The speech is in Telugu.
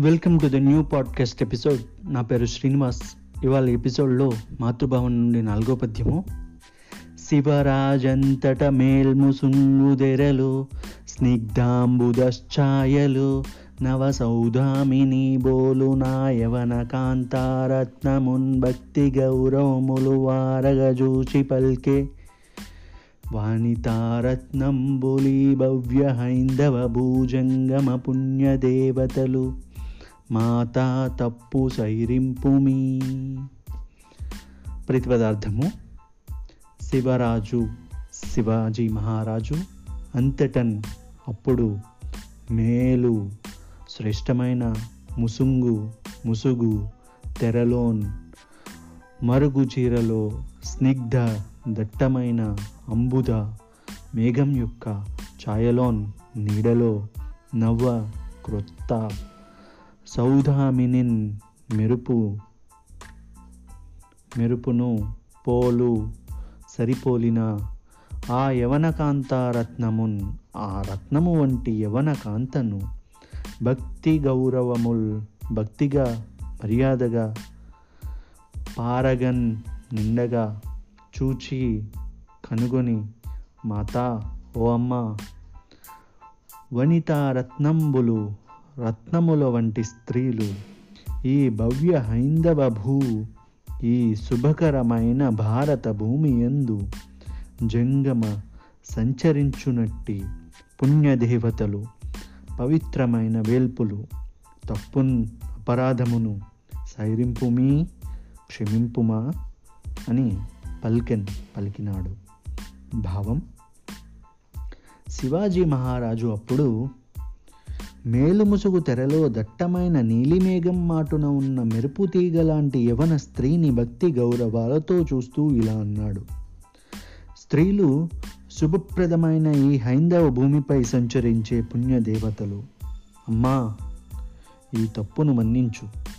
Welcome to the new podcast episode. నా పేరు శ్రీనివాస్. ఇవాళ ఎపిసోడ్లో మాతృభావం నుండి నాలుగో పద్యము. శివరాజంతట మేల్ముసుంగుదెరలు స్నిగ్ధాంబుదశ్ఛాయలు నవ సౌధామిని బోలు నాయవన కాంతారత్నమున్ భక్తి గౌరవములు వారగజూచి పల్కే. వాణితారత్నంబులి భవ్య హైందవ భూజంగమ పుణ్యదేవతలు. మాతా తప్పు సైరింపుమి. ప్రతిపదార్థము శివరాజు శివాజీ మహారాజు అంతటన్ అప్పుడు మేలు శ్రేష్టమైన ముసుంగు ముసుగు తెరలోన్ మరుగు చీరలో స్నిగ్ధ దట్టమైన అంబుద మేఘం యొక్క ఛాయలోన్ నీడలో నవ్వ క్రొత్త. సౌధామినిన్ మెరుపు మెరుపును పోలు సరిపోలిన ఆ యవనకాంతారత్నమున్ ఆ రత్నము వంటి యవనకాంతను భక్తి గౌరవముల్ భక్తిగా మర్యాదగా పారగన్ నిండగా చూచి కనుగొని మాతా ఓ అమ్మ వనితారత్నంబులు రత్నముల వంటి స్త్రీలు ఈ భవ్య హైందవ భూ ఈ శుభకరమైన భారత భూమి ఎందు జంగమ సంచరించునట్టి పుణ్యదేవతలు పవిత్రమైన వేల్పులు తప్పున్ అపరాధమును సైరింపుమీ క్షమింపుమా అని పల్కెన్ పలికినాడు. భావం? శివాజీ మహారాజు అప్పుడు మేలుముసుగు తెరలో దట్టమైన నీలిమేఘం మాటున ఉన్న మెరుపు తీగ లాంటి యవన స్త్రీని భక్తి గౌరవాలతో చూస్తూ ఇలా అన్నాడు. స్త్రీలు శుభప్రదమైన ఈ హైందవ భూమిపై సంచరించే పుణ్యదేవతలు. అమ్మా ఈ తప్పును మన్నించు.